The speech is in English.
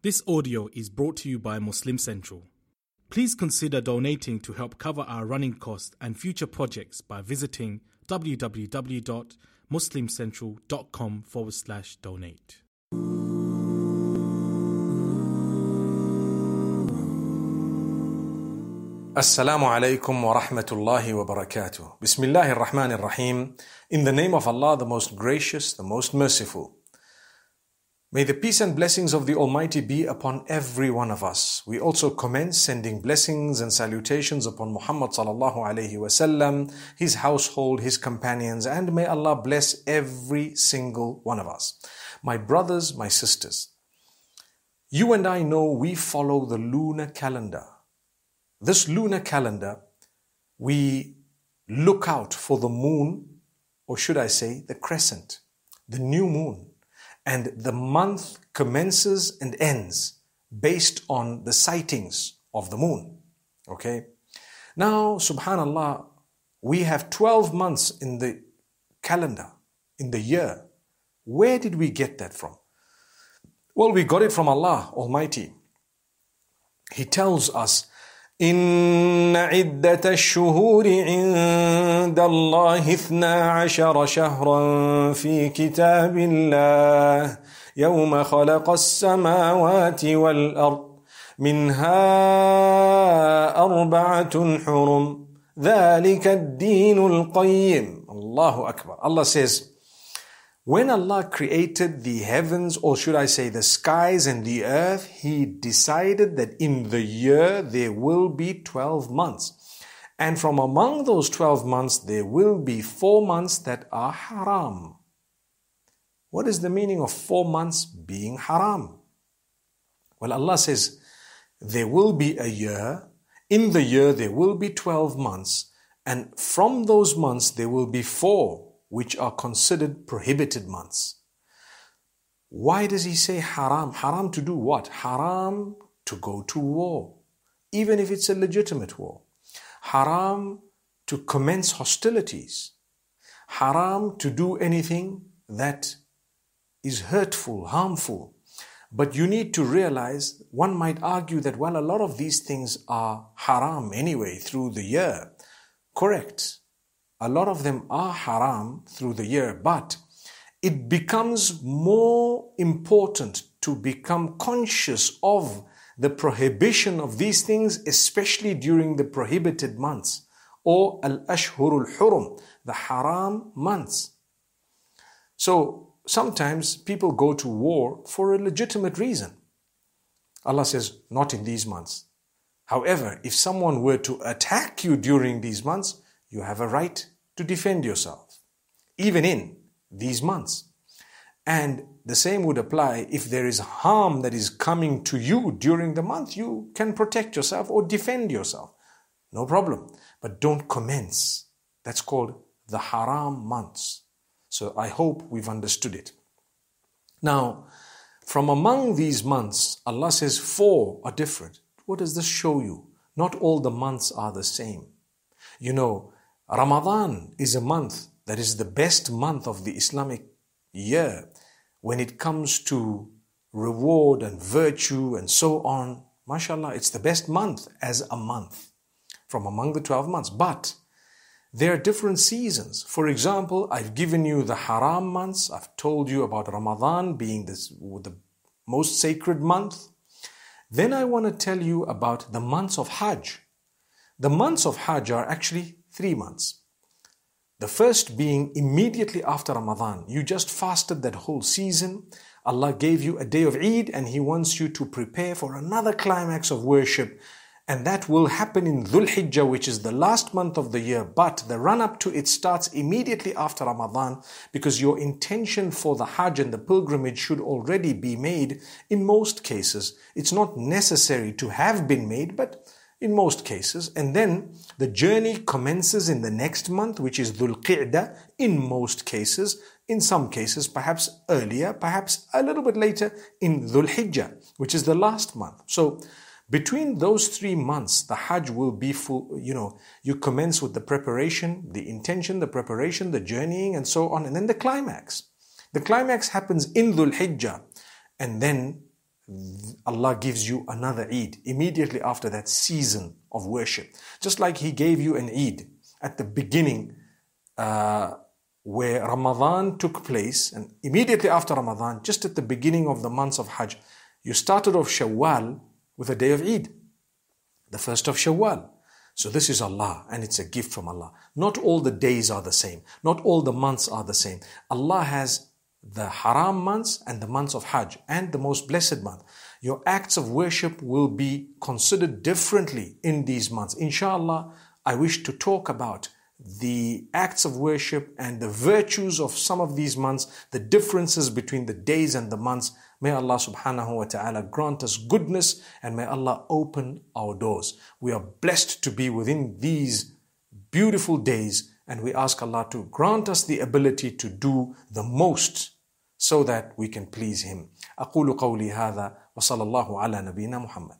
This audio is brought to you by Muslim Central. Please consider donating to help cover our running costs and future projects by visiting www.muslimcentral.com forward slash donate. Assalamu alaikum wa rahmatullahi wa barakatuh. Bismillahir Rahmanir Rahim. In the name of Allah, the most gracious, the most merciful. May the peace and blessings of the Almighty be upon every one of us. We also commence sending blessings and salutations upon Muhammad sallallahu alaihi wasallam, his household, his companions, and may Allah bless every single one of us. My brothers, my sisters, you and I know we follow the lunar calendar. This lunar calendar, we look out for the moon, or should I say, the crescent, the new moon and the month commences and ends based on the sightings of the moon. Okay? Now, subhanallah, we have 12 months in the calendar, in the year. Where did we get that from? Well, we got it from Allah Almighty. He tells us إن عدة الشهور عند الله اثنا عشر شهرا في كتاب الله. يوم خلق السماوات والأرض منها أربعة حرم. ذلك الدين القيم. الله أكبر. Allah says When Allah created the heavens, or should I say the skies and the earth, He decided that in the year there will be 12 months. And from among those 12 months, there will be four months that are haram. What is the meaning of four months being haram? Well, Allah says, there will be a year. In the year, there will be 12 months. And from those months, there will be four which are considered prohibited months. Why does he say haram? Haram to do what? Haram to go to war, even if it's a legitimate war. Haram to commence hostilities. Haram to do anything that is hurtful, harmful. But you need to realize, one might argue that, well, a lot of these things are haram anyway through the year. Correct a lot of them are haram through the year, but it becomes more important to become conscious of the prohibition of these things, especially during the prohibited months or al ashhurul hurum, the haram months. So sometimes people go to war for a legitimate reason. Allah says, not in these months. However, if someone were to attack you during these months, you have a right to defend yourself, even in these months. And the same would apply if there is harm that is coming to you during the month, you can protect yourself or defend yourself. No problem. But don't commence. That's called the haram months. So I hope we've understood it. Now, from among these months, Allah says four are different. What does this show you? Not all the months are the same. You know, Ramadan is a month that is the best month of the Islamic year when it comes to reward and virtue and so on. MashaAllah, it's the best month as a month from among the 12 months. But there are different seasons. For example, I've given you the haram months. I've told you about Ramadan being this, the most sacred month. Then I want to tell you about the months of Hajj. The months of Hajj are actually three months. The first being immediately after Ramadan. You just fasted that whole season. Allah gave you a day of Eid and He wants you to prepare for another climax of worship. And that will happen in Dhul Hijjah, which is the last month of the year. But the run up to it starts immediately after Ramadan because your intention for the Hajj and the pilgrimage should already be made in most cases. It's not necessary to have been made, but in most cases. And then the journey commences in the next month, which is Dhul Qi'dah, in most cases. In some cases, perhaps earlier, perhaps a little bit later in Dhul Hijjah, which is the last month. So between those three months, the Hajj will be full, you know, you commence with the preparation, the intention, the preparation, the journeying, and so on, and then the climax. The climax happens in Dhul Hijjah, and then Allah gives you another Eid immediately after that season of worship. Just like He gave you an Eid at the beginning uh, where Ramadan took place, and immediately after Ramadan, just at the beginning of the months of Hajj, you started off Shawwal with a day of Eid, the first of Shawwal. So this is Allah and it's a gift from Allah. Not all the days are the same. Not all the months are the same. Allah has the haram months and the months of Hajj and the most blessed month. Your acts of worship will be considered differently in these months. Inshallah, I wish to talk about the acts of worship and the virtues of some of these months, the differences between the days and the months. May Allah subhanahu wa ta'ala grant us goodness and may Allah open our doors. We are blessed to be within these beautiful days and we ask Allah to grant us the ability to do the most so that we can please Him. أقول قولي هذا وصلى الله على نبينا محمد